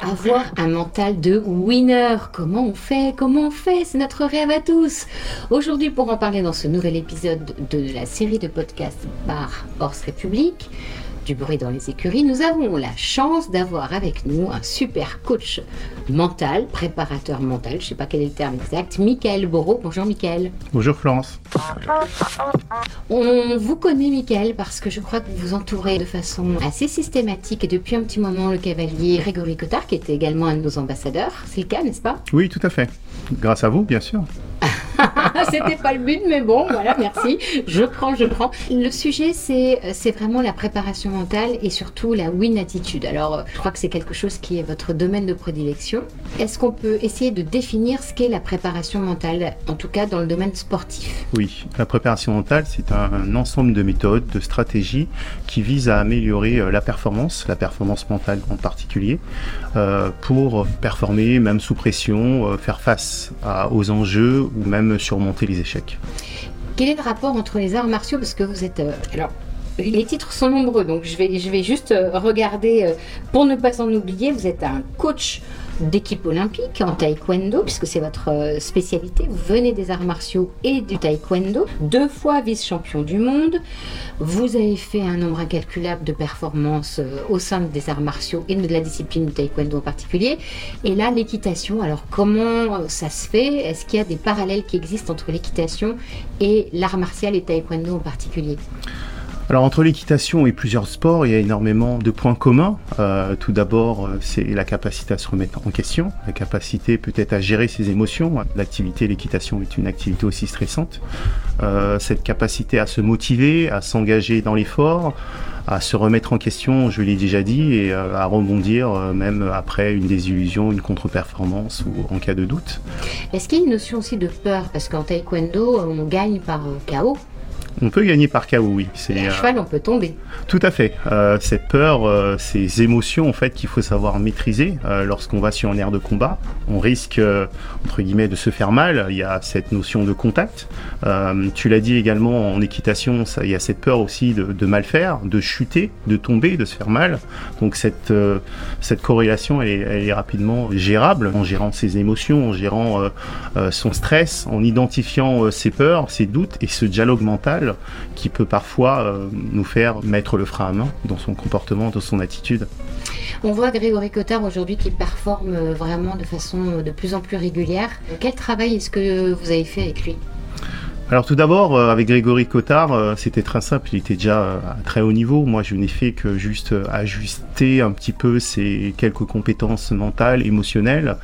Avoir un mental de winner, comment on fait? Comment on fait? C'est notre rêve à tous. Aujourd'hui, pour en parler dans ce nouvel épisode de la série de podcasts par Horse République, du bruit dans les écuries, nous avons la chance d'avoir avec nous un super coach mental, préparateur mental, je ne sais pas quel est le terme exact, Michael Borot. Bonjour Michael. Bonjour Florence. On vous connaît Michael parce que je crois que vous entourez de façon assez systématique et depuis un petit moment le cavalier Grégory Cotard qui était également un de nos ambassadeurs. C'est le cas, n'est-ce pas? Oui, tout à fait. Grâce à vous, bien sûr. C'était pas le but, mais bon, voilà, merci. Je prends, je prends. Le sujet, c'est, vraiment la préparation mentale et surtout la win attitude. Alors, je crois que c'est quelque chose qui est votre domaine de prédilection. Est-ce qu'on peut essayer de définir ce qu'est la préparation mentale, en tout cas dans le domaine sportif? Oui, la préparation mentale, c'est un ensemble de méthodes, de stratégies qui visent à améliorer euh, la performance, la performance mentale en particulier, euh, pour performer même sous pression, euh, faire face aux enjeux ou même surmonter les échecs. Quel est le rapport entre les arts martiaux Parce que vous êtes... Euh, alors, les titres sont nombreux, donc je vais, je vais juste euh, regarder, euh, pour ne pas s'en oublier, vous êtes un coach d'équipe olympique en taekwondo, puisque c'est votre euh, spécialité. Vous venez des arts martiaux et du taekwondo, deux fois vice-champion du monde. Vous avez fait un nombre incalculable de performances euh, au sein des arts martiaux et de la discipline du taekwondo en particulier. Et là, l'équitation, alors comment euh, ça se fait? Est-ce qu'il y a des parallèles qui existent entre l'équitation et l'art martial et taekwondo en particulier? Alors entre l'équitation et plusieurs sports, il y a énormément de points communs. Euh, tout d'abord, euh, c'est la capacité à se remettre en question, la capacité peut-être à gérer ses émotions. L'activité, l'équitation est une activité aussi stressante. Euh, cette capacité à se motiver, à s'engager dans l'effort, à se remettre en question, je l'ai déjà dit, et à rebondir même après une désillusion, une contre-performance ou en cas de doute. Est-ce qu'il y a une notion aussi de peur? Parce qu'en taekwondo, on gagne par chaos. On peut gagner par chaos, oui. C'est, à cheval, on peut tomber. Tout à fait. Euh, cette peur, euh, ces émotions, en fait, qu'il faut savoir maîtriser euh, lorsqu'on va sur un air de combat. On risque, entre guillemets, de se faire mal. Il y a cette notion de contact. tu l'as dit également en équitation, ça, il y a cette peur aussi de, mal faire, de chuter, de tomber, de se faire mal. Donc cette, cette corrélation, elle est, elle est, rapidement gérable en gérant ses émotions, en gérant son stress, en identifiant ses peurs, ses doutes et ce dialogue mental qui peut parfois euh, nous faire mettre le frein à main dans son comportement, dans son attitude. On voit Grégory Cotard aujourd'hui qui performe euh, vraiment de façon de plus en plus régulière. Quel travail est-ce que vous avez fait avec lui? Alors tout d'abord, euh, avec Grégory Cotard, c'était très simple, il était déjà à très haut niveau. Moi, je n'ai fait que juste ajuster un petit peu ses quelques compétences mentales, émotionnelles.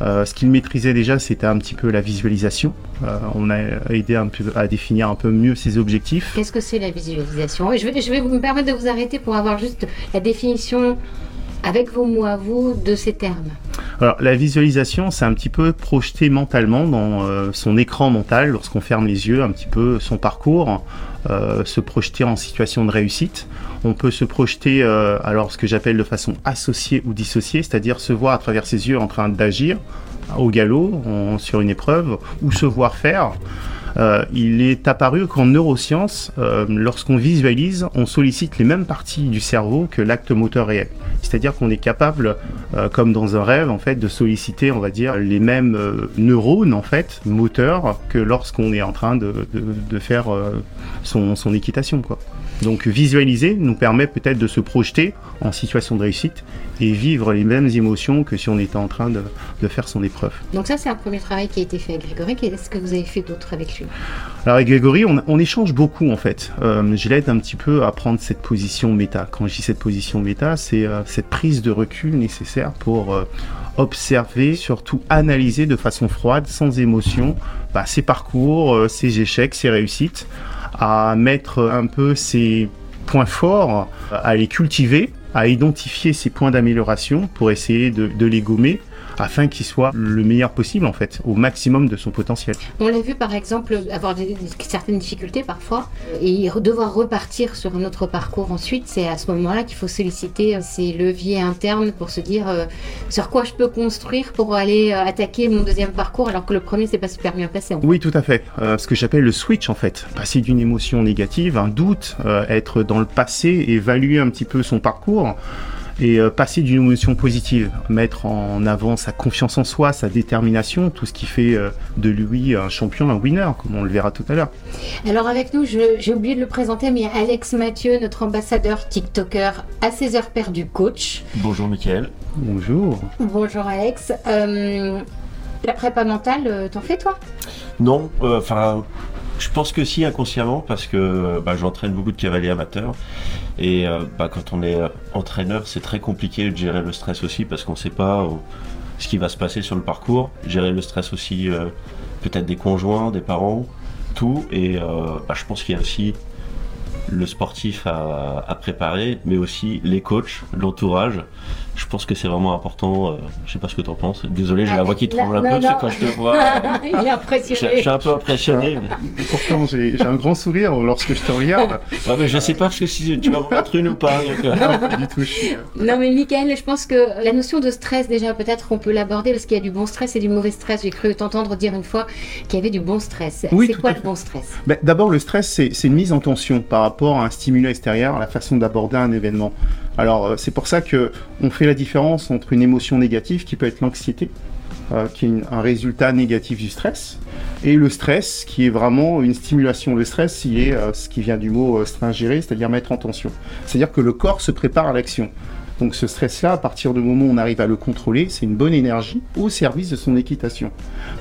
Euh, ce qu'il maîtrisait déjà, c'était un petit peu la visualisation. Euh, on a aidé un peu à définir un peu mieux ses objectifs. Qu'est-ce que c'est la visualisation? Je vais, je vais vous permettre de vous arrêter pour avoir juste la définition avec vos mots à vous de ces termes. Alors la visualisation, c'est un petit peu projeter mentalement dans euh, son écran mental lorsqu'on ferme les yeux, un petit peu son parcours, euh, se projeter en situation de réussite. On peut se projeter, euh, alors ce que j'appelle de façon associée ou dissociée, c'est-à-dire se voir à travers ses yeux en train d'agir au galop sur une épreuve ou se voir faire. Euh, il est apparu qu'en neurosciences, euh, lorsqu'on visualise, on sollicite les mêmes parties du cerveau que l'acte moteur réel. C'est-à-dire qu'on est capable, euh, comme dans un rêve, en fait, de solliciter, on va dire, les mêmes neurones, en fait, moteurs, que lorsqu'on est en train de, faire son, son équitation, quoi. Donc visualiser nous permet peut-être de se projeter en situation de réussite et vivre les mêmes émotions que si on était en train de, faire son épreuve. Donc ça c'est un premier travail qui a été fait avec Grégory. Qu'est-ce que vous avez fait d'autre avec lui? Alors avec Grégory, on, échange beaucoup en fait. Euh, je l'aide un petit peu à prendre cette position méta. Quand je dis cette position méta, c'est euh, cette prise de recul nécessaire pour... Euh, observer, surtout analyser de façon froide, sans émotion, bah, ses parcours, ses échecs, ses réussites, à mettre un peu ses points forts, à les cultiver, à identifier ses points d'amélioration pour essayer de, les gommer afin qu'il soit le meilleur possible en fait, au maximum de son potentiel. On l'a vu par exemple avoir des, certaines difficultés parfois et devoir repartir sur un autre parcours ensuite, c'est à ce moment-là qu'il faut solliciter ces leviers internes pour se dire euh, sur quoi je peux construire pour aller euh, attaquer mon deuxième parcours alors que le premier s'est pas super bien passé. Oui, tout à fait. Euh, ce que j'appelle le switch en fait, passer d'une émotion négative, un doute, être dans le passé, évaluer un petit peu son parcours et euh, passer d'une émotion positive, mettre en avant sa confiance en soi, sa détermination, tout ce qui fait euh, de lui un champion, un winner, comme on le verra tout à l'heure. Alors avec nous, j'ai oublié de le présenter, mais il y a Alex Mathieu, notre ambassadeur TikToker à ses heures perdues coach. Bonjour Mickaël. Bonjour. Bonjour Alex. Euh, la prépa mentale, t'en fais toi? Non, enfin je pense que si, inconsciemment, parce que bah, j'entraîne beaucoup de cavaliers amateurs. Et euh, bah, quand on est euh, entraîneur, c'est très compliqué de gérer le stress aussi, parce qu'on ne sait pas euh, ce qui va se passer sur le parcours. Gérer le stress aussi, peut-être des conjoints, des parents, tout. Et bah, je pense qu'il y a aussi le sportif à, à, préparer, mais aussi les coachs, l'entourage je pense que c'est vraiment important. Euh, je sais pas ce que tu en penses. Désolé, j'ai la voix qui tremble un peu quand je te vois. Il est impressionné. Je, suis un peu impressionné. Pourtant, j'ai un grand sourire lorsque je te regarde. ouais, mais je sais pas que si tu vas en mettre une ou pas. Euh. Non, pas du tout. Non, mais Michael, je pense que la notion de stress, déjà, peut-être qu'on peut l'aborder parce qu'il y a du bon stress et du mauvais stress. J'ai cru t'entendre dire une fois qu'il y avait du bon stress. Oui, c'est quoi le bon stress? Ben, D'abord, le stress, c'est une mise en tension par rapport à un stimulus extérieur, à la façon d'aborder un événement. Alors, euh, c'est pour ça que on fait la différence entre une émotion négative qui peut être l'anxiété, euh, qui est un résultat négatif du stress, et le stress qui est vraiment une stimulation. Le stress, il est euh, ce qui vient du mot stringérer, c'est-à-dire mettre en tension. C'est-à-dire que le corps se prépare à l'action. Donc ce stress-là, à partir du moment où on arrive à le contrôler, c'est une bonne énergie au service de son équitation.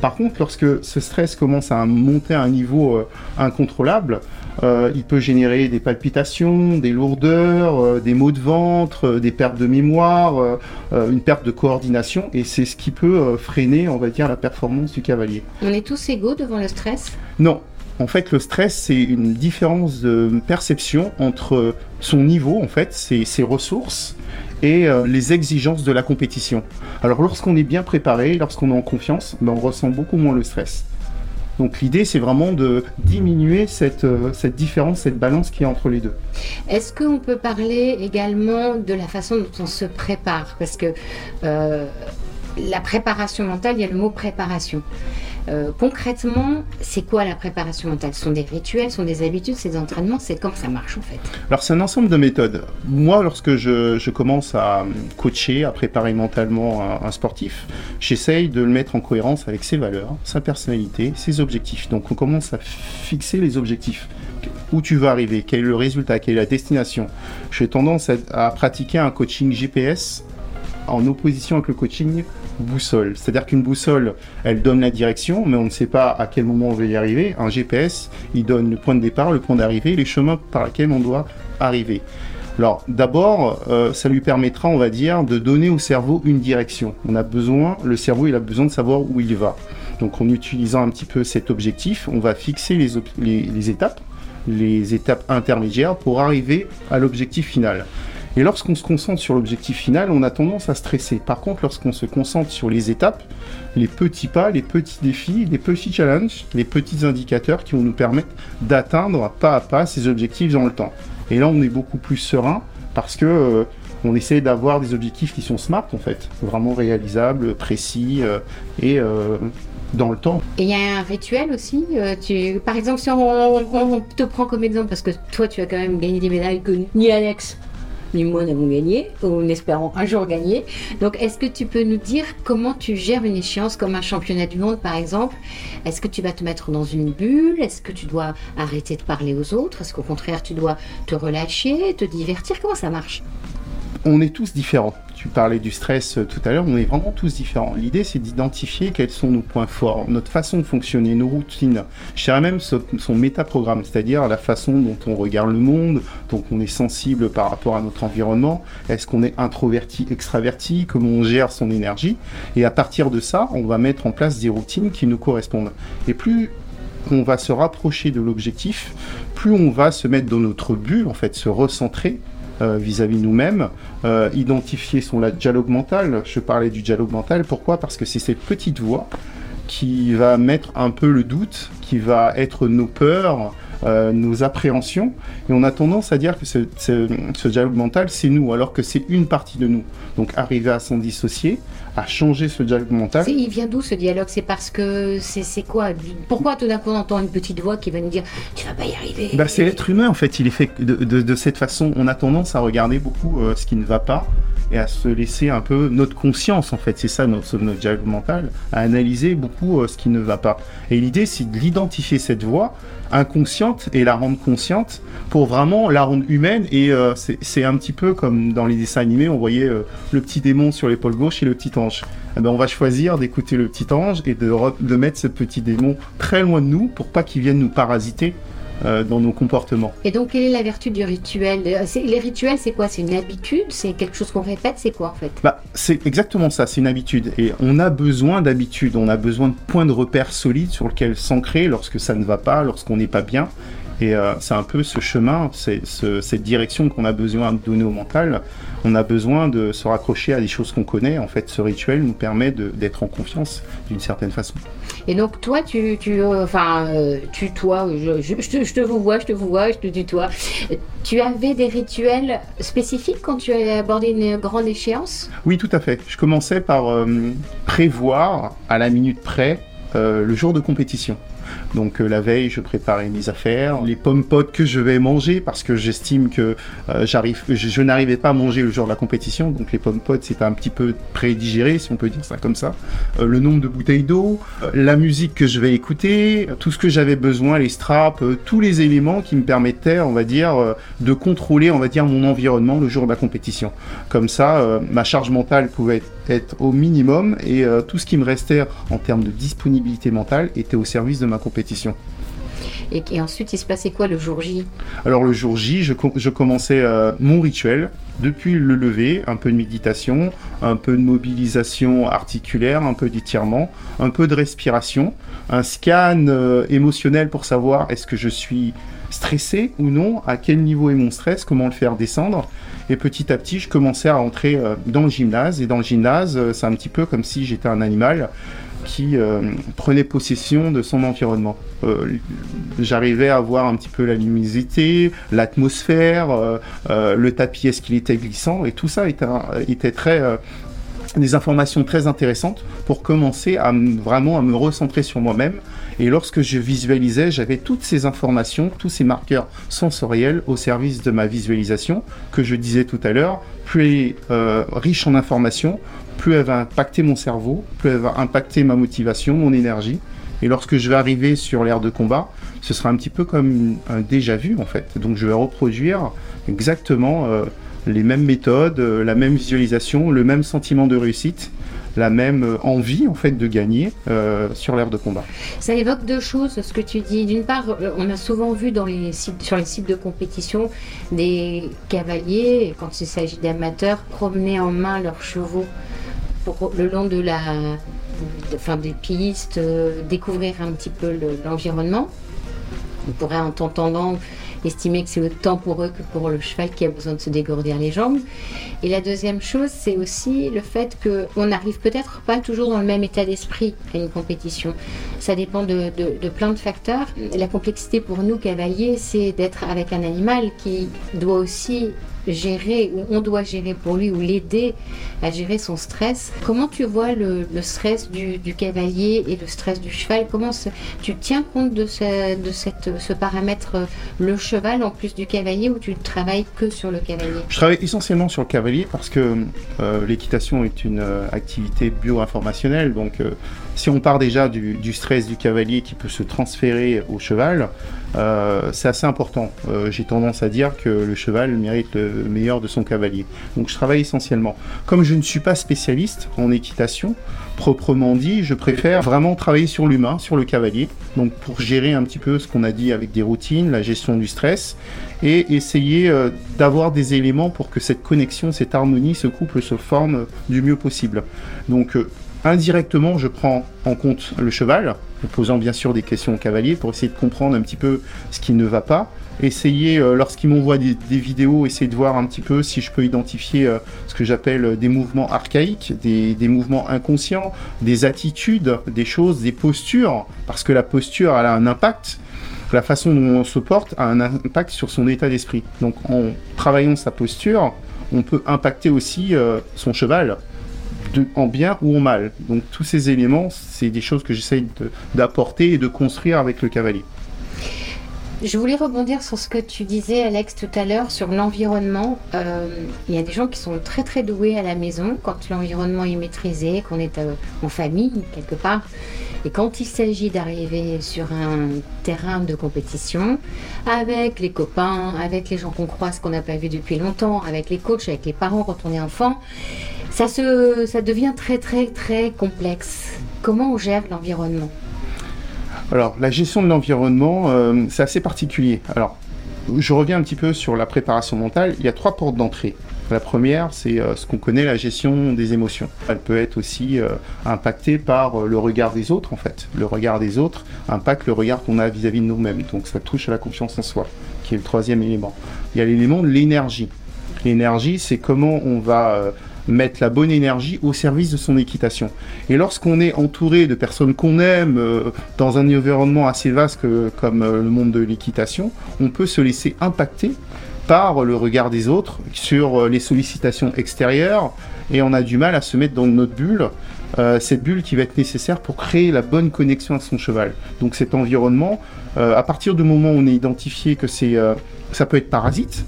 Par contre, lorsque ce stress commence à monter à un niveau incontrôlable, euh, il peut générer des palpitations, des lourdeurs, euh, des maux de ventre, euh, des pertes de mémoire, une perte de coordination, et c'est ce qui peut freiner, on va dire, la performance du cavalier. On est tous égaux devant le stress? Non. En fait, le stress, c'est une différence de perception entre son niveau, en fait, ses, ses ressources, et les exigences de la compétition. Alors lorsqu'on est bien préparé, lorsqu'on est en confiance, ben, on ressent beaucoup moins le stress. Donc l'idée, c'est vraiment de diminuer cette, euh, cette différence, cette balance qui est entre les deux. Est-ce qu'on peut parler également de la façon dont on se prépare? Parce que euh, la préparation mentale, il y a le mot préparation. Euh, concrètement, c'est quoi la préparation mentale? Ce sont des rituels, ce sont des habitudes, c'est des entraînements, c'est comment ça marche en fait Alors c'est un ensemble de méthodes. Moi, lorsque je, commence à coacher, à préparer mentalement un, sportif, j'essaye de le mettre en cohérence avec ses valeurs, sa personnalité, ses objectifs. Donc on commence à fixer les objectifs. Où tu vas arriver, quel est le résultat, quelle est la destination? J'ai tendance à pratiquer un coaching GPS en opposition avec le coaching boussole. C'est-à-dire qu'une boussole, elle donne la direction, mais on ne sait pas à quel moment on va y arriver. Un GPS, il donne le point de départ, le point d'arrivée, les chemins par lesquels on doit arriver. Alors d'abord, euh, ça lui permettra, on va dire, de donner au cerveau une direction. On a besoin, le cerveau, il a besoin de savoir où il va. Donc en utilisant un petit peu cet objectif, on va fixer les, les étapes, les étapes intermédiaires pour arriver à l'objectif final. Et lorsqu'on se concentre sur l'objectif final, on a tendance à stresser. Par contre, lorsqu'on se concentre sur les étapes, les petits pas, les petits défis, les petits challenges, les petits indicateurs qui vont nous permettre d'atteindre pas à pas ces objectifs dans le temps. Et là, on est beaucoup plus serein parce que euh, on essaie d'avoir des objectifs qui sont smart en fait, vraiment réalisables, précis euh, et euh, dans le temps. Et il y a un rituel aussi. tu, par exemple, si on, te prend comme exemple, parce que toi, tu as quand même gagné des médailles que ni Alex ni moi n'avons gagné, ou espérons un jour gagner. Donc, est-ce que tu peux nous dire comment tu gères une échéance comme un championnat du monde, par exemple? Est-ce que tu vas te mettre dans une bulle? Est-ce que tu dois arrêter de parler aux autres? Est-ce qu'au contraire, tu dois te relâcher, te divertir? Comment ça marche? On est tous différents tu parlais du stress euh, tout à l'heure, on est vraiment tous différents. L'idée, c'est d'identifier quels sont nos points forts, notre façon de fonctionner, nos routines. Je dirais même son, son métaprogramme, c'est-à-dire la façon dont on regarde le monde, dont on est sensible par rapport à notre environnement. Est-ce qu'on est introverti, extraverti, comment on gère son énergie? Et à partir de ça, on va mettre en place des routines qui nous correspondent. Et plus on va se rapprocher de l'objectif, plus on va se mettre dans notre but, en fait, se recentrer vis-à-vis nous-mêmes, euh, identifier son dialogue mental. Je parlais du dialogue mental, pourquoi? Parce que c'est cette petite voix qui va mettre un peu le doute, qui va être nos peurs, euh, nos appréhensions. Et on a tendance à dire que ce, ce, ce dialogue mental, c'est nous, alors que c'est une partie de nous. Donc arriver à s'en dissocier, à changer ce dialogue mental. Il vient d'où ce dialogue? C'est parce que c'est quoi? Pourquoi tout d'un coup on entend une petite voix qui va nous dire tu vas pas y arriver? Bah, c'est l'être humain en fait, il est fait de, de- de cette façon. On a tendance à regarder beaucoup euh, ce qui ne va pas et à se laisser un peu notre conscience en fait, c'est ça notre, notre dialogue mental, à analyser beaucoup euh, ce qui ne va pas. Et l'idée c'est de l'identifier cette voix inconsciente et la rendre consciente pour vraiment la rendre humaine et euh, c'est un petit peu comme dans les dessins animés, on voyait le petit démon sur l'épaule gauche et le petit ange. Eh ben, on va choisir d'écouter le petit ange et de, re- de mettre ce petit démon très loin de nous pour pas qu'il vienne nous parasiter euh, dans nos comportements. Et donc quelle est la vertu du rituel? Euh, Les rituels c'est quoi? C'est une habitude? C'est quelque chose qu'on répète? C'est quoi en fait? Bah, c'est exactement ça, c'est une habitude. Et on a besoin d'habitude, on a besoin de points de repère solides sur lesquels s'ancrer lorsque ça ne va pas, lorsqu'on n'est pas bien. Et euh, c'est un peu ce chemin, c'est ce- cette direction qu'on a besoin de donner au mental. On a besoin de se raccrocher à des choses qu'on connaît. En fait, ce rituel nous permet d'être en confiance d'une certaine façon. Et donc toi tu, tu euh, enfin euh, tu toi je, je, je te, je te vous vois je te vous vois je te tutoie. Tu avais des rituels spécifiques quand tu as abordé une grande échéance? Oui, tout à fait. Je commençais par euh, prévoir à la minute près euh, le jour de compétition. Donc euh, la veille, je préparais mes affaires, les pommes potes que je vais manger parce que j'estime que euh, je, n'arrivais pas à manger le jour de la compétition. Donc les pommes potes, c'était un petit peu prédigéré, si on peut dire ça comme ça. Euh, le nombre de bouteilles d'eau, la musique que je vais écouter, tout ce que j'avais besoin, les straps, tous les éléments qui me permettaient, on va dire, de contrôler, on va dire, mon environnement le jour de la compétition. Comme ça, ma charge mentale pouvait être, au minimum et tout ce qui me restait en termes de disponibilité mentale était au service de ma compétition. Et, et ensuite il se passait quoi le jour J? Alors le jour J, je, com- je commençais euh, mon rituel depuis le lever, un peu de méditation, un peu de mobilisation articulaire, un peu d'étirement, un peu de respiration, un scan euh, émotionnel pour savoir est-ce que je suis stressé ou non, à quel niveau est mon stress, comment le faire descendre. Et petit à petit, je commençais à rentrer euh, dans le gymnase. Et dans le gymnase, c'est un petit peu comme si j'étais un animal qui euh, prenait possession de son environnement. Euh, J'arrivais à voir un petit peu la luminosité, l'atmosphère, euh, le tapis est-ce qu'il était glissant, et tout ça était, très des informations très intéressantes pour commencer à vraiment à me recentrer sur moi-même. Et lorsque je visualisais, j'avais toutes ces informations, tous ces marqueurs sensoriels au service de ma visualisation, que je disais tout à l'heure, plus riche en informations, plus elle va impacter mon cerveau, plus elle va impacter ma motivation, mon énergie. Et lorsque je vais arriver sur l'aire de combat, ce sera un petit peu comme un déjà vu en fait. Donc je vais reproduire exactement euh, les mêmes méthodes, euh, la même visualisation, le même sentiment de réussite, la même euh, envie en fait de gagner sur l'aire de combat. Ça évoque deux choses, ce que tu dis. D'une part, on a souvent vu sur les sites de compétition des cavaliers, quand il s'agit d'amateurs, promener en main leurs chevaux le long de la, de- des pistes, euh, découvrir un petit peu le- l'environnement. On pourrait en t'entendant estimer que c'est autant pour eux que pour le cheval qui a besoin de se dégourdir les jambes. Et la deuxième chose, c'est aussi le fait qu'on n'arrive peut-être pas toujours dans le même état d'esprit à une compétition. Ça dépend de plein de facteurs. La complexité pour nous, cavaliers, c'est d'être avec un animal qui doit aussi gérer, ou on doit gérer pour lui, ou l'aider à gérer son stress. Comment tu vois le, stress du, cavalier et le stress du cheval? Comment tu tiens compte de, ce, de cette, ce paramètre, euh, le cheval en plus du cavalier, ou tu travailles que sur le cavalier? Je travaille essentiellement sur le cavalier parce que euh, l'équitation est une euh, activité bio-informationnelle. Donc, si on part déjà du, stress du cavalier qui peut se transférer au cheval, euh, c'est assez important. Euh, J'ai tendance à dire que le cheval mérite le meilleur de son cavalier. Donc, je travaille essentiellement. Comme je ne suis pas spécialiste en équitation, proprement dit, je préfère vraiment travailler sur l'humain, sur le cavalier. Donc, pour gérer un petit peu ce qu'on a dit avec des routines, la gestion du stress, et essayer euh, d'avoir des éléments pour que cette connexion, cette harmonie, ce couple se forme du mieux possible. Donc indirectement, je prends en compte le cheval, en posant bien sûr des questions au cavalier pour essayer de comprendre un petit peu ce qui ne va pas. Essayer, euh, lorsqu'il m'envoie des, vidéos, essayer de voir un petit peu si je peux identifier euh, ce que j'appelle des mouvements archaïques, des, mouvements inconscients, des attitudes, des choses, des postures, parce que la posture, elle a un impact. La façon dont on se porte a un impact sur son état d'esprit. Donc en travaillant sa posture, on peut impacter aussi euh, son cheval en bien ou en mal. Donc tous ces éléments, c'est des choses que j'essaye d'apporter et de construire avec le cavalier. Je voulais rebondir sur ce que tu disais, Alex, tout à l'heure, sur l'environnement. Euh, il y a des gens qui sont très très doués à la maison quand l'environnement est maîtrisé, qu'on est euh, en famille quelque part. Et quand il s'agit d'arriver sur un terrain de compétition, avec les copains, avec les gens qu'on croise qu'on n'a pas vu depuis longtemps, avec les coachs, avec les parents quand on est enfant, ça, se, ça devient très très très complexe. Comment on gère l'environnement? Alors la gestion de l'environnement, euh, c'est assez particulier. Alors je reviens un petit peu sur la préparation mentale. Il y a trois portes d'entrée. La première, c'est euh, ce qu'on connaît, la gestion des émotions. Elle peut être aussi euh, impactée par le regard des autres, en fait. Le regard des autres impacte le regard qu'on a vis-à-vis -vis de nous-mêmes. Donc ça touche à la confiance en soi, qui est le troisième élément. Il y a l'élément de l'énergie. L'énergie, c'est comment on va mettre la bonne énergie au service de son équitation. Et lorsqu'on est entouré de personnes qu'on aime, euh, dans un environnement assez vaste comme euh, le monde de l'équitation, on peut se laisser impacter par le regard des autres sur euh, les sollicitations extérieures et on a du mal à se mettre dans notre bulle, cette bulle qui va être nécessaire pour créer la bonne connexion à son cheval. Donc cet environnement, à partir du moment où on a identifié que c'est, ça peut être parasite,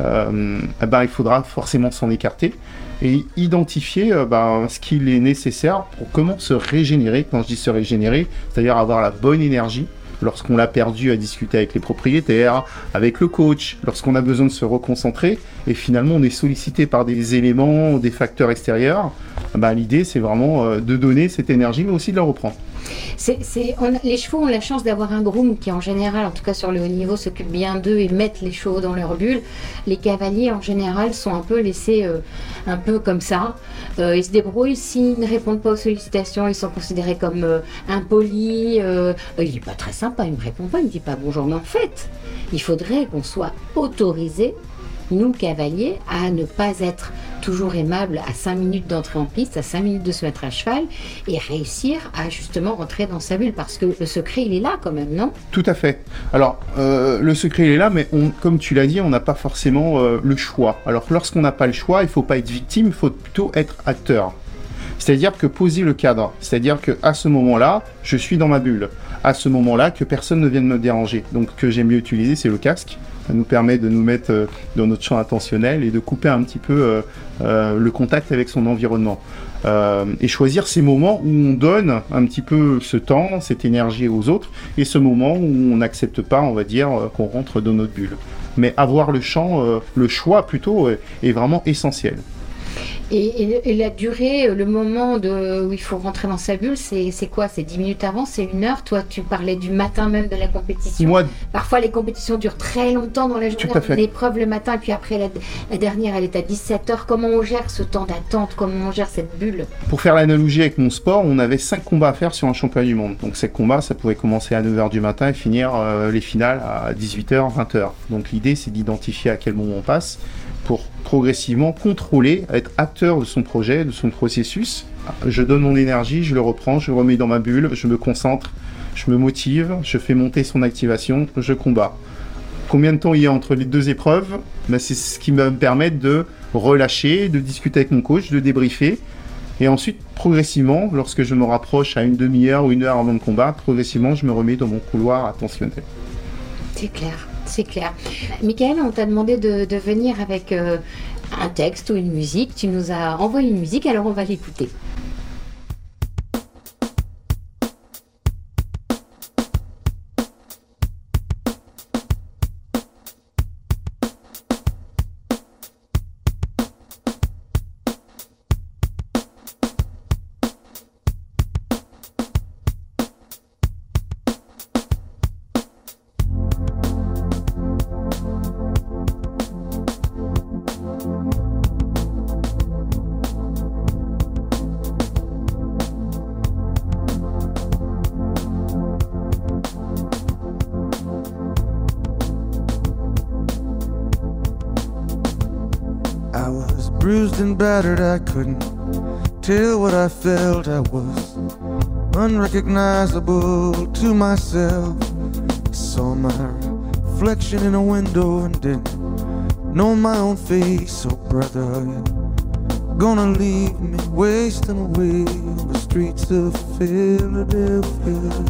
eh ben, il faudra forcément s'en écarter et identifier euh, ben, ce qu'il est nécessaire pour comment se régénérer. Quand je dis se régénérer, c'est-à-dire avoir la bonne énergie lorsqu'on l'a perdu à discuter avec les propriétaires, avec le coach, lorsqu'on a besoin de se reconcentrer, et finalement on est sollicité par des éléments, des facteurs extérieurs, ben, l'idée c'est vraiment euh, de donner cette énergie mais aussi de la reprendre les chevaux ont la chance d'avoir un groom qui, en général, en tout cas sur le haut niveau, s'occupe bien d'eux et met les chevaux dans leur bulle. Les cavaliers, en général, sont un peu laissés euh, un peu comme ça. Euh, ils se débrouillent. S'ils ne répondent pas aux sollicitations, ils sont considérés comme euh, impolis. il n'est pas très sympa, il ne me répond pas, il ne me dit pas bonjour. Mais en fait, il faudrait qu'on soit autorisé nous, cavaliers, à ne pas être toujours aimable à 5 minutes d'entrer en piste, à 5 minutes de se mettre à cheval et réussir à justement rentrer dans sa bulle parce que le secret il est là quand même, non? Tout à fait. Alors euh, le secret il est là, mais comme tu l'as dit, on n'a pas forcément euh, le choix. Alors lorsqu'on n'a pas le choix, il faut pas être victime, il faut plutôt être acteur. C'est-à-dire que poser le cadre, c'est-à-dire que à ce moment-là, je suis dans ma bulle. À ce moment-là, que personne ne vienne me déranger. Donc, que j'aime mieux utiliser, c'est le casque. Ça nous permet de nous mettre euh, dans notre champ attentionnel et de couper un petit peu euh, euh, le contact avec son environnement. et choisir ces moments où on donne un petit peu ce temps, cette énergie aux autres, et ce moment où on n'accepte pas, on va dire, qu'on rentre dans notre bulle. Mais avoir le champ, le choix plutôt, est vraiment essentiel. Et, la durée, le moment de, où il faut rentrer dans sa bulle, c'est quoi? C'est 10 minutes avant C'est une heure? Toi, tu parlais du matin même de la compétition. Moi, Parfois, les compétitions durent très longtemps dans la journée. L'épreuve le matin, et puis après, la, dernière, elle est à 17 heures. Comment on gère ce temps d'attente? Comment on gère cette bulle? Pour faire l'analogie avec mon sport, on avait 5 combats à faire sur un championnat du monde. Donc, ces combats, ça pouvait commencer à 9h du matin et finir euh, les finales à 18h, 20h. Donc, l'idée, c'est d'identifier à quel moment on passe pour progressivement contrôler, être acteur de son projet, de son processus. Je donne mon énergie, je le reprends, je le remets dans ma bulle, je me concentre, je me motive, je fais monter son activation, je combats. Combien de temps il y a entre les deux épreuves? Ben, C'est ce qui va me permettre de relâcher, de discuter avec mon coach, de débriefer. Et ensuite, progressivement, lorsque je me rapproche à une demi-heure ou une heure avant le combat, progressivement, je me remets dans mon couloir attentionnel. C'est clair c'est clair. Michael, on t'a demandé de, venir avec euh, un texte ou une musique. Tu nous as envoyé une musique, alors on va l'écouter. And battered, I couldn't tell what I felt. I was unrecognizable to myself. I saw my reflection in a window and didn't know my own face. Oh, brother, gonna leave me wasting away on the streets of Philadelphia.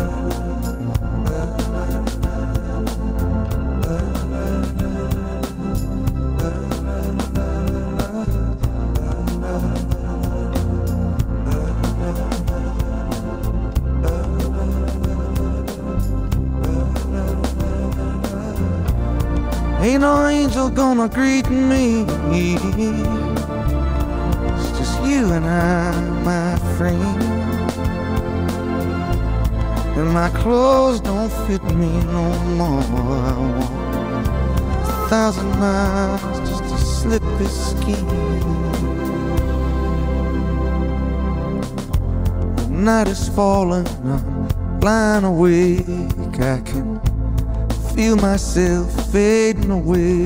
Gonna greet me. It's just you and I, my friend. And my clothes don't fit me no more. I a thousand miles just to slip this skin. The night is falling, I'm lying awake. I can feel myself fading away.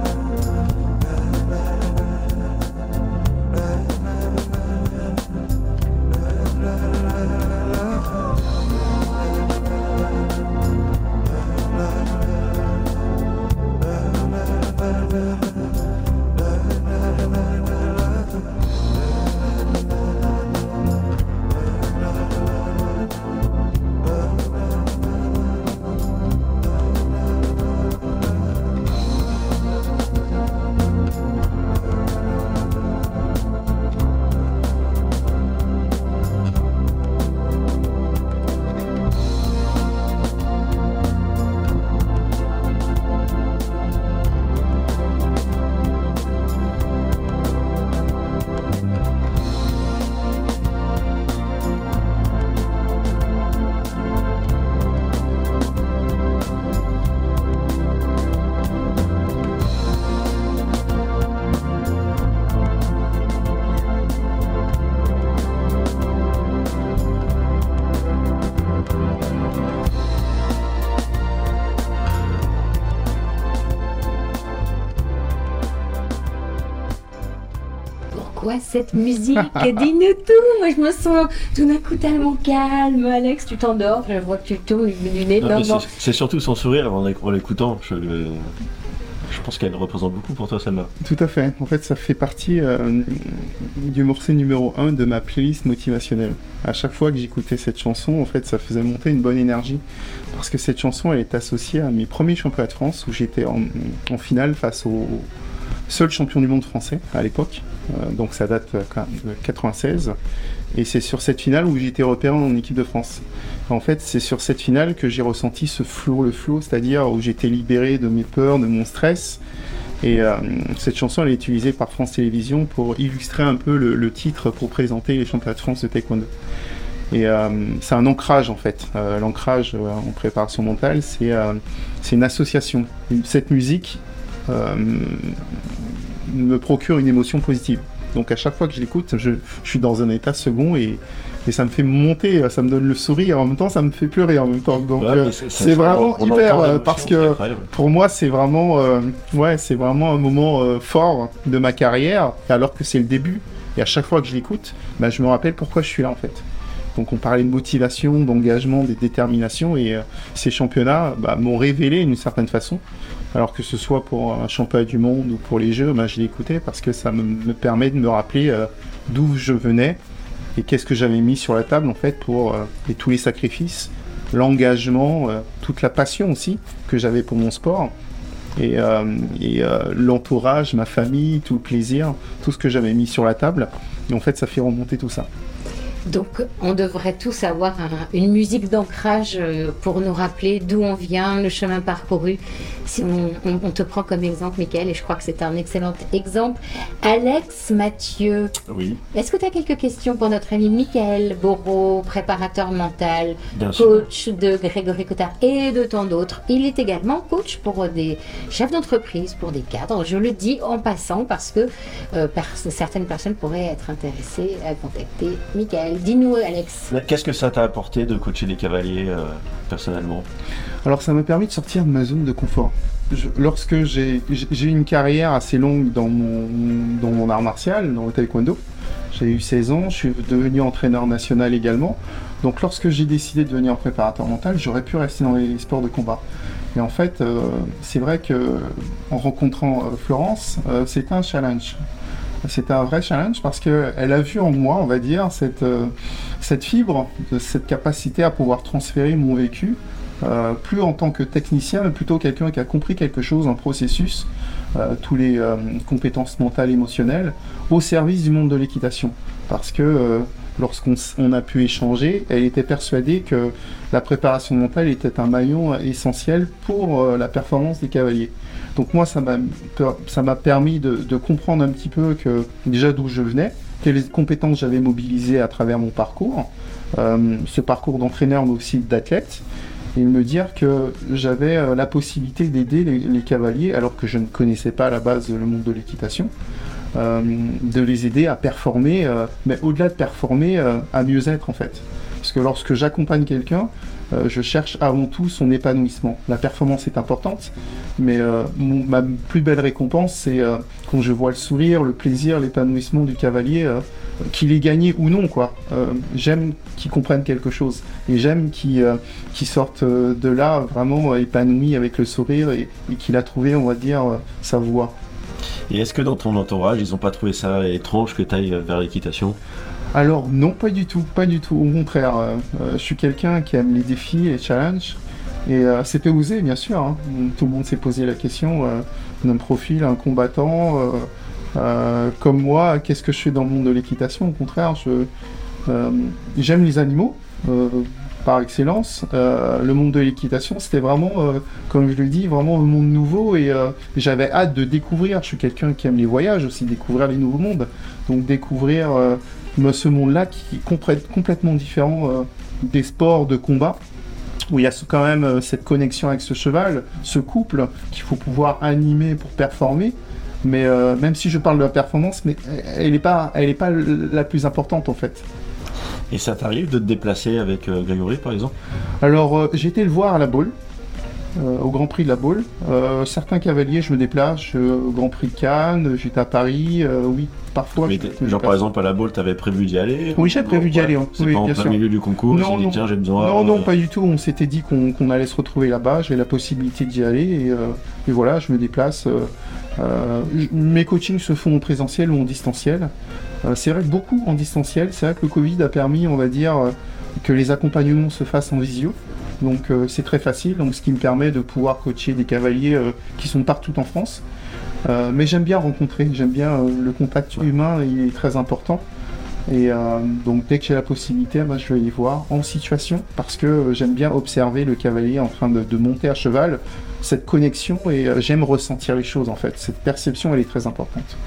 Cette musique Dis-nous tout Moi, je me sens tout d'un coup tellement calme. Alex, tu t'endors. Je vois que tu tournes du nez. C'est surtout son sourire en l'écoutant. Je, je pense qu'elle représente beaucoup pour toi, Selma. Tout à fait. En fait, ça fait partie euh, du morceau numéro 1 de ma playlist motivationnelle. À chaque fois que j'écoutais cette chanson, en fait, ça faisait monter une bonne énergie. Parce que cette chanson, elle est associée à mes premiers championnats de France où j'étais en, en finale face au seul champion du monde français à l'époque. Euh, donc ça date euh, de 96. Et c'est sur cette finale où j'ai été repéré en équipe de France. En fait, c'est sur cette finale que j'ai ressenti ce flot, le flot, c'est-à-dire où j'étais libéré de mes peurs, de mon stress. Et euh, cette chanson, elle est utilisée par France Télévisions pour illustrer un peu le, titre pour présenter les championnats de France de taekwondo. Et c'est un ancrage en fait. L'ancrage en préparation mentale, c'est une association. Cette musique me procure une émotion positive. Donc à chaque fois que je l'écoute, je, suis dans un état second et, ça me fait monter, ça me donne le sourire, en même temps ça me fait pleurer en même temps. Donc euh, c'est vraiment hyper euh, parce que pour moi c'est vraiment euh, ouais c'est vraiment un moment fort de ma carrière alors que c'est le début et à chaque fois que je l'écoute, bah, je me rappelle pourquoi je suis là en fait. Donc on parlait de motivation, d'engagement, de détermination et ces championnats bah, m'ont révélé d'une certaine façon alors que ce soit pour un championnat du monde ou pour les jeux, bah, je écouté parce que ça me, permet de me rappeler euh, d'où je venais et qu'est-ce que j'avais mis sur la table en fait pour et tous les sacrifices, l'engagement, toute la passion aussi que j'avais pour mon sport et, et l'entourage, ma famille, tout le plaisir, tout ce que j'avais mis sur la table. Et en fait, ça fait remonter tout ça. Donc, on devrait tous avoir une musique d'ancrage euh, pour nous rappeler d'où on vient, le chemin parcouru. Si on, te prend comme exemple, Michael, et je crois que c'est un excellent exemple. Alex Mathieu. Oui. Est-ce que tu as quelques questions pour notre ami Michael Borot, préparateur mental, coach de Grégory Cotard et de tant d'autres? Il est également coach pour des chefs d'entreprise, pour des cadres. Je le dis en passant parce que euh, certaines personnes pourraient être intéressées à contacter Michael. Dis-nous, Alex. Qu'est-ce que ça t'a apporté de coacher les cavaliers euh, personnellement? Alors, ça m'a permis de sortir de ma zone de confort. lorsque j'ai eu une carrière assez longue dans mon, dans mon art martial, dans le taekwondo, j'ai eu 16 ans, je suis devenu entraîneur national également. Donc, lorsque j'ai décidé de devenir préparateur mental, j'aurais pu rester dans les sports de combat. Et en fait, euh, c'est vrai que en rencontrant euh, Florence, c'était un challenge. C'était un vrai challenge parce qu'elle a vu en moi, on va dire, cette, euh, cette fibre, cette capacité à pouvoir transférer mon vécu, euh, plus en tant que technicien, mais plutôt quelqu'un qui a compris quelque chose, un processus, euh, tous les compétences mentales, émotionnelles, au service du monde de l'équitation. Parce que lorsqu'on a pu échanger, elle était persuadée que la préparation mentale était un maillon essentiel pour la performance des cavaliers. Donc moi, ça m'a permis de, comprendre un petit peu que déjà d'où je venais, quelles compétences j'avais mobilisées à travers mon parcours, euh, ce parcours d'entraîneur mais aussi d'athlète, et me dire que j'avais euh, la possibilité d'aider les, cavaliers, alors que je ne connaissais pas à la base le monde de l'équitation, euh, de les aider à performer, mais au-delà de performer, à mieux être en fait. Parce que lorsque j'accompagne quelqu'un, euh, je cherche avant tout son épanouissement. La performance est importante, mais euh, ma plus belle récompense, c'est euh, quand je vois le sourire, le plaisir, l'épanouissement du cavalier, qu'il ait gagné ou non. j'aime qu'il comprenne quelque chose, et j'aime qu'il sorte de là vraiment épanoui avec le sourire et, et qu'il a trouvé, on va dire, sa voie. Et est-ce que dans ton entourage, ils n'ont pas trouvé ça étrange que tu ailles vers l'équitation? Alors non, pas du tout, pas du tout. Au contraire, euh, euh, je suis quelqu'un qui aime les défis, les challenges. Et euh, c'était osé, bien sûr. Hein. Tout le monde s'est posé la question d'un profil, un combattant comme moi. Qu'est-ce que je fais dans le monde de l'équitation? Au contraire, j'aime les animaux par excellence. le monde de l'équitation, c'était vraiment, comme je le dis, vraiment un monde nouveau et j'avais hâte de découvrir. Je suis quelqu'un qui aime les voyages aussi, découvrir les nouveaux mondes. Donc découvrir ce monde-là qui est complètement différent euh, des sports de combat où il y a quand même euh, cette connexion avec ce cheval, ce couple qu'il faut pouvoir animer pour performer. Mais euh, même si je parle de la performance, mais elle n'est pas, elle est pas la plus importante en fait. Et ça t'arrive de te déplacer avec Grégory par exemple? Alors j'ai été le voir à la boule. Au Grand Prix de la Baule. certains cavaliers, je me déplace au Grand Prix de Cannes, j'étais à Paris, oui, parfois. genre par exemple à la boule, t'avais prévu d'y aller Oui, j'ai prévu d'y aller. Hein. C'est pas en plein milieu du concours. Non, non. tiens, j'ai besoin. Non, non, pas du tout. On s'était dit qu'on allait se retrouver là-bas. J'ai la possibilité d'y aller et, euh, voilà, je me déplace. Euh, euh, mes coachings se font en présentiel ou en distanciel. c'est vrai que beaucoup en distanciel. C'est vrai que le Covid a permis, on va dire, que les accompagnements se fassent en visio. Donc c'est très facile, donc ce qui me permet de pouvoir coacher des cavaliers qui sont partout en France. Euh, mais j'aime bien rencontrer, j'aime bien euh, le contact humain, il est très important. Et euh, donc dès que j'ai la possibilité, moi, je vais les voir en situation parce que j'aime bien observer le cavalier en train de, monter à cheval, cette connexion et j'aime ressentir les choses en fait. Cette perception, elle est très importante.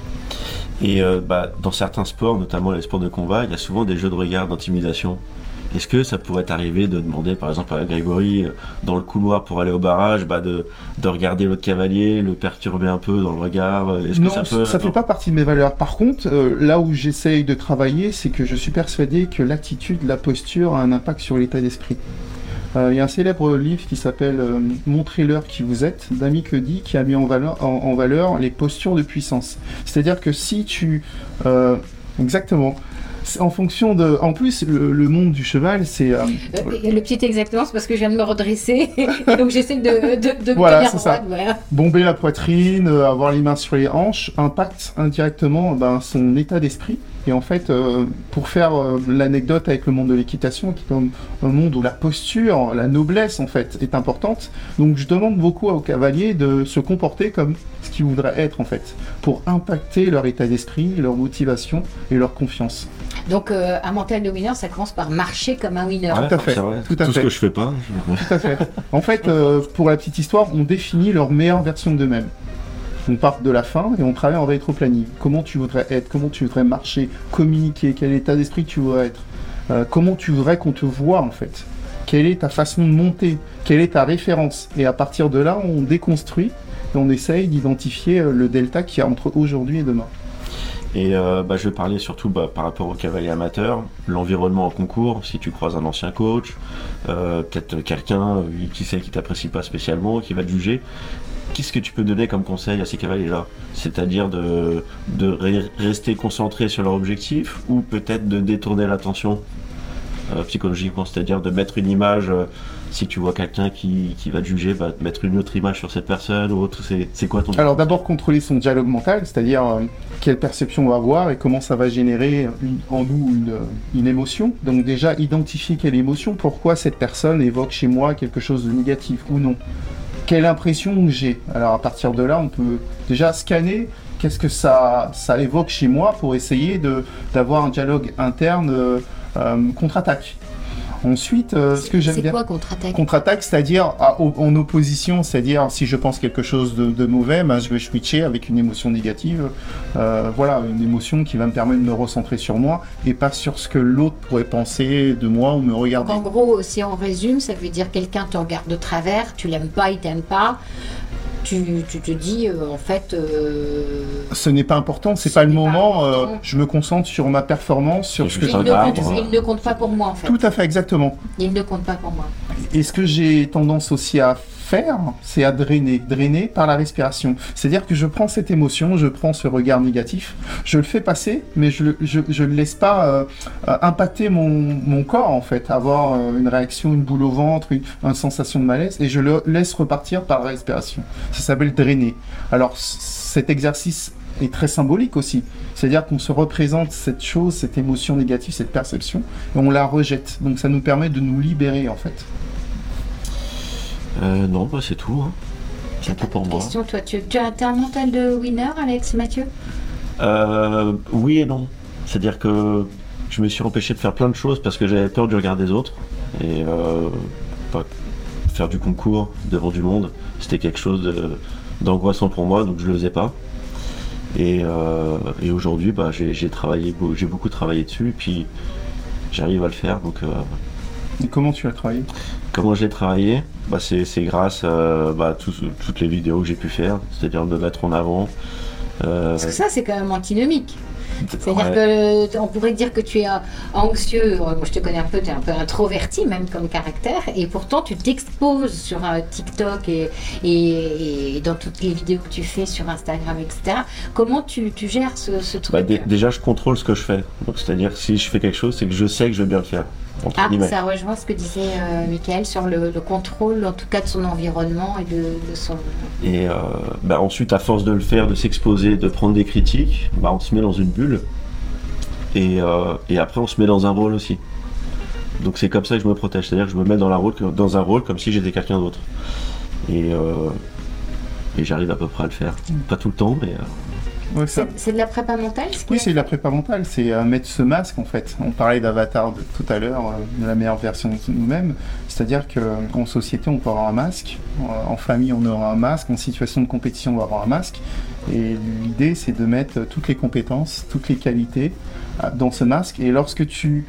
Et bah, dans certains sports, notamment les sports de combat, il y a souvent des jeux de regard, d'intimidation. Est-ce que ça pourrait t'arriver de demander, par exemple, à Grégory, euh, dans le couloir pour aller au barrage, bah, de, regarder l'autre cavalier, le perturber un peu dans le regard euh, Non, ça, ne fait pas partie de mes valeurs. Par contre, euh, là où j'essaye de travailler, c'est que je suis persuadé que l'attitude, la posture a un impact sur l'état d'esprit. Il y a un célèbre livre qui s'appelle Montrez-leur qui vous êtes, d'Ami Cuddy, qui a mis en valeur, en valeur, les postures de puissance. C'est-à-dire que si tu... exactement en fonction de. En plus, le, le monde du cheval, c'est. euh, Euh, le petit exactement, c'est parce que je viens de me redresser, donc j'essaie de, de, de me Voilà, tenir c'est ça. droite, voilà. bomber la poitrine, euh, avoir les mains sur les hanches, impacte indirectement ben, son état d'esprit. Et en fait, euh, pour faire euh, l'anecdote avec le monde de l'équitation, qui est un monde où la posture, la noblesse en fait est importante, donc je demande beaucoup aux cavaliers de se comporter comme ce qu'ils voudraient être en fait, pour impacter leur état d'esprit, leur motivation et leur confiance. Donc euh, un mental de winner, ça commence par marcher comme un winner. Ouais, Tout à fait, tout à Tout fait. ce que je fais pas. je- Tout à fait. En fait, euh, pour la petite histoire, on définit leur meilleure version d'eux-mêmes. On part de la fin et on travaille en rétro-planning. Comment tu voudrais être? Comment tu voudrais marcher? Communiquer? Quel état d'esprit tu voudrais être? Euh, Comment tu voudrais qu'on te voit en fait? Quelle est ta façon de monter? Quelle est ta référence? Et à partir de là, on déconstruit et on essaye d'identifier euh, le delta qu'il y a entre aujourd'hui et demain. Et euh, bah, je vais parler surtout bah, par rapport aux cavaliers amateurs, l'environnement en concours, si tu croises un ancien coach, euh, peut-être quelqu'un euh, qui sait qui t'apprécie pas spécialement, qui va te juger. Qu'est-ce que tu peux donner comme conseil à ces cavaliers-là? C'est-à-dire de, de re- rester concentré sur leur objectif ou peut-être de détourner l'attention psychologiquement, c'est-à-dire de mettre une image, si tu vois quelqu'un qui, qui va te juger, bah, de mettre une autre image sur cette personne ou autre, c'est quoi ton... Alors d'abord contrôler son dialogue mental, c'est-à-dire euh, quelle perception on va avoir et comment ça va générer une- en nous une, euh, une émotion. Donc déjà identifier quelle émotion, pourquoi cette personne évoque chez moi quelque chose de négatif ou non. Quelle impression j'ai Alors à partir de là, on peut déjà scanner qu'est-ce que ça, ça évoque chez moi pour essayer d'avoir un dialogue interne euh, contre-attaque. Ensuite, euh, ce que j'aime C'est quoi contre-attaque Contre-attaque, c'est-à-dire au- en opposition, c'est-à-dire si je pense quelque chose de, de mauvais, ben, je vais switcher avec une émotion négative. Euh, voilà, une émotion qui va me permettre de me recentrer sur moi et pas sur ce que l'autre pourrait penser de moi ou me regarder. En gros, si on résume, ça veut dire quelqu'un te regarde de travers, tu l'aimes pas, il t'aime pas. Tu, tu te dis, euh, en fait, euh, Ce n'est pas important, c'est Ce pas le moment. euh, je me concentre sur ma performance, sur ce que il, je ne compte, il ne compte pas pour moi, en fait. Tout à fait, exactement. Il ne compte pas pour moi. Et ce que j'ai tendance aussi à faire, c'est à drainer, drainer par la respiration. C'est-à-dire que je prends cette émotion, je prends ce regard négatif, je le fais passer, mais je je le laisse pas euh, impacter mon, mon corps en fait, avoir euh, une réaction, une boule au ventre, une, une sensation de malaise, et je le laisse repartir par la respiration. Ça s'appelle drainer. Alors cet exercice est très symbolique aussi. C'est-à-dire qu'on se représente cette chose, cette émotion négative, cette perception, et on la rejette. Donc ça nous permet de nous libérer en fait. Euh, non, bah, c'est tout. hein. C'est tout pour moi. Question, toi, tu, tu as un mental de winner, Alex Mathieu? Euh, oui et non. C'est-à-dire que je me suis empêché de faire plein de choses parce que j'avais peur du regard des autres. Et euh, pas- faire du concours devant du monde, c'était quelque chose d'angoissant pour moi, donc je le faisais pas. Et, euh, et aujourd'hui, bah, j'ai travaillé, j'ai beaucoup travaillé dessus, et puis j'arrive à le faire. Donc, euh, Et comment tu as travaillé? Comment j'ai travaillé? Bah, C'est c'est grâce euh, bah, à tout- toutes les vidéos que j'ai pu faire, c'est-à-dire me mettre en avant. Euh, Parce que ça, c'est quand même antinomique. C'est-à-dire ouais. que on pourrait dire que tu es euh, anxieux, moi je te connais un peu, tu es un peu introverti même comme caractère, et pourtant tu t'exposes sur un TikTok et, et, et dans toutes les vidéos que tu fais sur Instagram, etc. Comment tu, tu gères ce, ce truc? Bah, dé- déjà, je contrôle ce que je fais. C'est-à-dire que si je fais quelque chose, c'est que je sais que je vais bien le faire. Entre Ah, guillemets. ça rejoint ce que disait euh, Michael sur le, le contrôle, en tout cas de son environnement et de, de son. Et euh, bah, ensuite, à force de le faire, de s'exposer, de prendre des critiques, bah, on se met dans une bulle. Et, euh, et après, on se met dans un rôle aussi. Donc, c'est comme ça que je me protège. C'est-à-dire que je me mets dans, la rôle, dans un rôle comme si j'étais quelqu'un d'autre. Et, euh, et j'arrive à peu près à le faire. Pas tout le temps, mais. Euh, Ouais, ça- C'est de la prépa mentale ce Oui, c'est de la prépa mentale, c'est euh, mettre ce masque en fait. On parlait d'avatar de tout à l'heure, euh, de la meilleure version de nous-mêmes. C'est-à-dire qu'en société, on peut avoir un masque, euh, en famille, on aura un masque, en situation de compétition, on va avoir un masque. Et l'idée, c'est de mettre toutes les compétences, toutes les qualités euh, dans ce masque. Et lorsque tu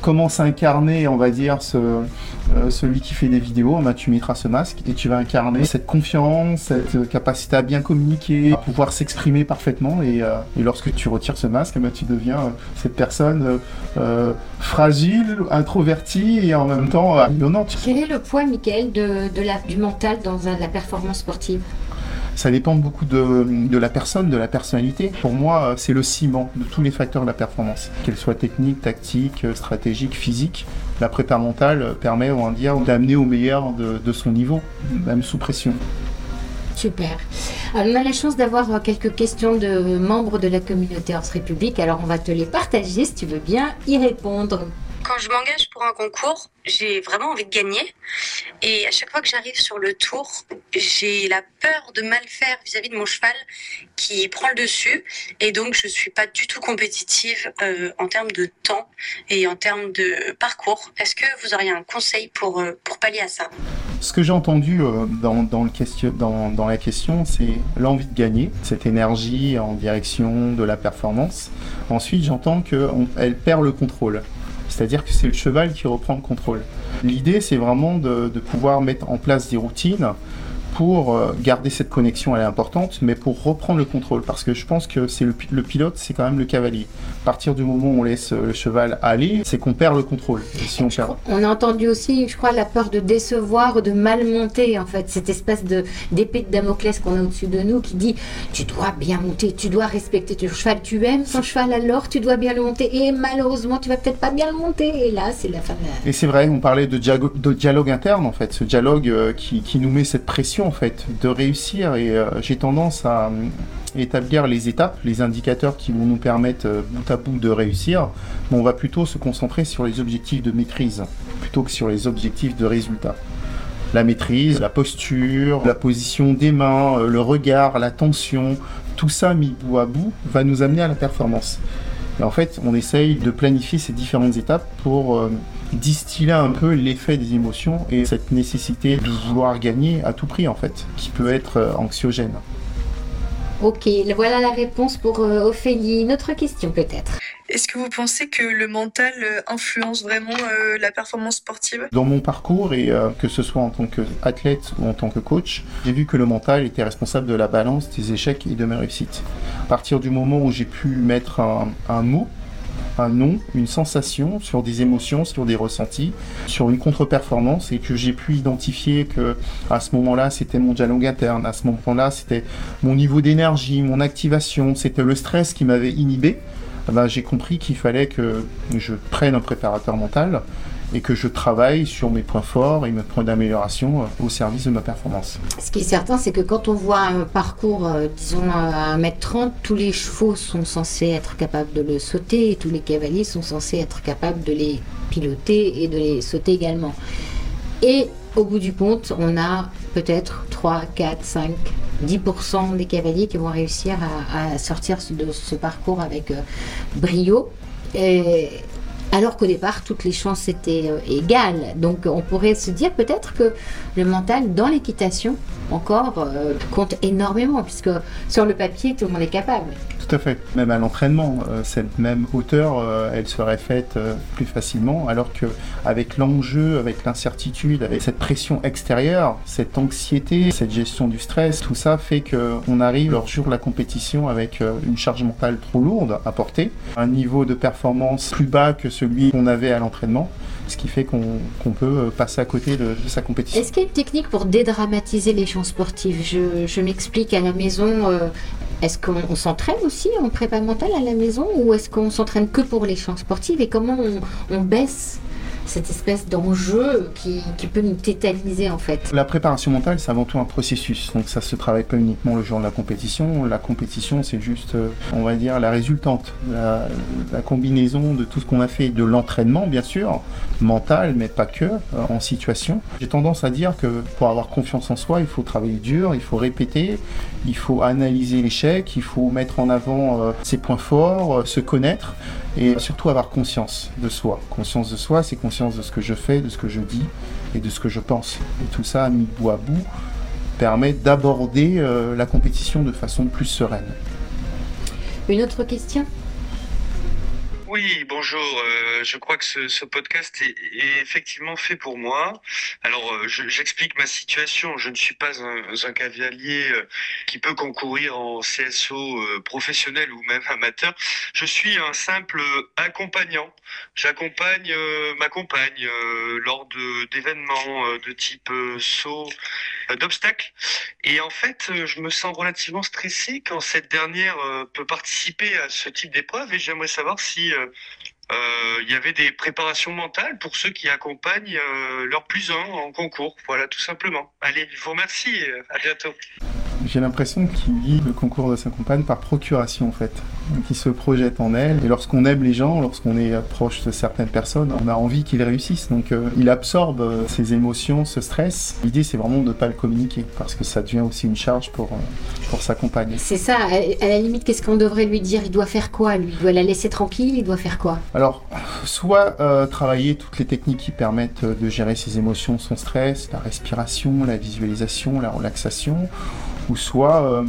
commences à incarner, on va dire, euh, celui qui fait des vidéos, tu mettras ce masque et tu vas incarner cette confiance, cette capacité à bien communiquer, à pouvoir s'exprimer parfaitement. Et, euh, lorsque tu retires ce masque, eh ben, tu deviens euh, cette personne fragile, introvertie et en même temps rayonnante. Quel est le poids, Michael, du mental dans la performance sportive? Ça dépend beaucoup de, la personne, de la personnalité. Pour moi, c'est le ciment de tous les facteurs de la performance, qu'elle soit technique, tactique, stratégique, physique. La prépa mentale permet, on va dire, d'amener au meilleur de, son niveau, même sous pression. Super. On a la chance d'avoir euh, quelques questions de membres de la communauté Horse République. Alors, on va te les partager si tu veux bien y répondre. Quand je m'engage pour un concours, j'ai vraiment envie de gagner. Et à chaque fois que j'arrive sur le tour, j'ai la peur de mal faire vis-à-vis de mon cheval qui prend le dessus. Et donc, je suis pas du tout compétitive euh, en termes de temps et en termes de parcours. Est-ce que vous auriez un conseil pour, euh, pour pallier à ça? Ce que j'ai entendu euh, dans, dans la question, c'est l'envie de gagner, cette énergie en direction de la performance. Ensuite, j'entends qu'elle perd le contrôle. C'est-à-dire que c'est le cheval qui reprend le contrôle. L'idée, c'est vraiment de, pouvoir mettre en place des routines pour euh, garder cette connexion, elle est importante, mais pour reprendre le contrôle, parce que je pense que c'est le, le, pilote, c'est quand même le cavalier. À partir du moment où on laisse euh, le cheval aller, c'est qu'on perd le contrôle. Et si on, perd... on a entendu aussi, je crois, la peur de décevoir, de mal monter, en fait, cette espèce de d'épée de Damoclès qu'on a au-dessus de nous qui dit tu dois bien monter, tu dois respecter ton cheval, tu aimes ton cheval alors tu dois bien le monter, et malheureusement tu vas peut-être pas bien le monter, et là c'est la fin de la... Et c'est vrai, on parlait de, dialogue, de dialogue interne, en fait, ce dialogue euh, qui, qui nous met cette pression en fait de réussir et euh, j'ai tendance à euh, établir les étapes, les indicateurs qui vont nous permettre euh, bout à bout de réussir, mais on va plutôt se concentrer sur les objectifs de maîtrise plutôt que sur les objectifs de résultat. La maîtrise, la posture, la position des mains, le regard, la tension, tout ça mis bout à bout va nous amener à la performance. En fait, on essaye de planifier ces différentes étapes pour distiller un peu l'effet des émotions et cette nécessité de vouloir gagner à tout prix, en fait, qui peut être euh, anxiogène. Ok, voilà la réponse pour euh, Ophélie. Une autre question peut-être est-ce que vous pensez que le mental influence vraiment euh, la performance sportive? Dans mon parcours, et euh, que ce soit en tant qu'athlète ou en tant que coach, j'ai vu que le mental était responsable de la balance des échecs et de mes réussites. À partir du moment où j'ai pu mettre un, un mot un nom, une sensation, sur des émotions, sur des ressentis, sur une contre-performance et que j'ai pu identifier que à ce moment-là c'était mon dialogue interne, à ce moment-là c'était mon niveau d'énergie, mon activation, c'était le stress qui m'avait inhibé. Ben, j'ai compris qu'il fallait que je prenne un préparateur mental et que je travaille sur mes points forts et mes points d'amélioration au service de ma performance. Ce qui est certain, c'est que quand on voit un parcours, euh, disons, à 1m30, tous les chevaux sont censés être capables de le sauter et tous les cavaliers sont censés être capables de les piloter et de les sauter également. Et au bout du compte, on a peut-être 3, 4, 5, 10% des cavaliers qui vont réussir à, à sortir de ce parcours avec euh, brio. Et, alors qu'au départ, toutes les chances étaient euh, égales. Donc on pourrait se dire peut-être que le mental dans l'équitation encore euh, compte énormément, puisque sur le papier, tout le monde est capable. Tout à fait. Même à l'entraînement, euh, cette même hauteur, euh, elle serait faite euh, plus facilement, alors que avec l'enjeu, avec l'incertitude, avec cette pression extérieure, cette anxiété, cette gestion du stress, tout ça fait qu'on arrive leur jour de la compétition avec une charge mentale trop lourde à porter, un niveau de performance plus bas que celui qu'on avait à l'entraînement ce qui fait qu'on qu peut passer à côté de, sa compétition. Est-ce qu'il y a une technique pour dédramatiser les champs sportifs? Je, m'explique à la maison. Est-ce qu'on s'entraîne aussi en prépa mentale à la maison ou est-ce qu'on s'entraîne que pour les champs sportifs et comment on, baisse cette espèce d'enjeu qui, peut nous tétaniser en fait? La préparation mentale, c'est avant tout un processus. Donc ça se travaille pas uniquement le jour de la compétition. La compétition, c'est juste, on va dire, la résultante, la, la combinaison de tout ce qu'on a fait, de l'entraînement bien sûr, mental, mais pas que, en situation. J'ai tendance à dire que pour avoir confiance en soi, il faut travailler dur, il faut répéter, il faut analyser l'échec, il faut mettre en avant euh, ses points forts, euh, se connaître et surtout avoir conscience de soi. Conscience de soi, c'est conscience de ce que je fais, de ce que je dis et de ce que je pense. Et tout ça, mis bout à bout, permet d'aborder euh, la compétition de façon plus sereine. Une autre question? Oui, bonjour. Euh, je crois que ce, podcast est, effectivement fait pour moi. Alors, euh, j'explique ma situation. Je ne suis pas un, cavalier euh, qui peut concourir en CSO professionnel ou même amateur. Je suis un simple accompagnant. J'accompagne ma compagne lors d'événements de, type saut d'obstacles. Et en fait, je me sens relativement stressé quand cette dernière peut participer à ce type d'épreuve et j'aimerais savoir si euh, euh, il y avait des préparations mentales pour ceux qui accompagnent euh, leur plus un en concours. Voilà, tout simplement. Allez, je vous remercie. À bientôt. J'ai l'impression qu'il vit le concours de sa compagne par procuration en fait. Donc il se projette en elle. Et lorsqu'on aime les gens, lorsqu'on est proche de certaines personnes, on a envie qu'ils réussissent. Donc euh, il absorbe euh, ses émotions, ce stress. L'idée c'est vraiment de ne pas le communiquer parce que ça devient aussi une charge pour, euh, pour sa compagne. C'est ça. À la limite, qu'est-ce qu'on devrait lui dire? Il doit faire quoi lui? Il doit la laisser tranquille? Il doit faire quoi? Alors, soit travailler toutes les techniques qui permettent de gérer ses émotions, son stress, la respiration, la visualisation, la relaxation ou soit euh,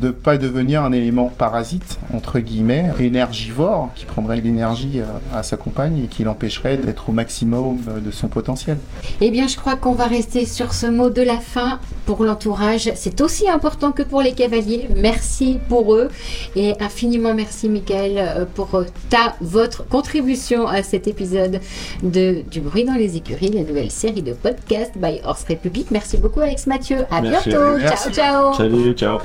de ne pas devenir un élément parasite, entre guillemets, énergivore, qui prendrait l'énergie euh, à, sa compagne et qui l'empêcherait d'être au maximum euh, de son potentiel. Eh bien, je crois qu'on va rester sur ce mot de la fin pour l'entourage. C'est aussi important que pour les cavaliers. Merci pour eux et infiniment merci, Michael, pour ta, votre contribution à cet épisode de Du bruit dans les écuries, la nouvelle série de podcast by Horse Republic. Merci beaucoup, Alex Mathieu. À bientôt. Ciao, ciao. Salut, ciao.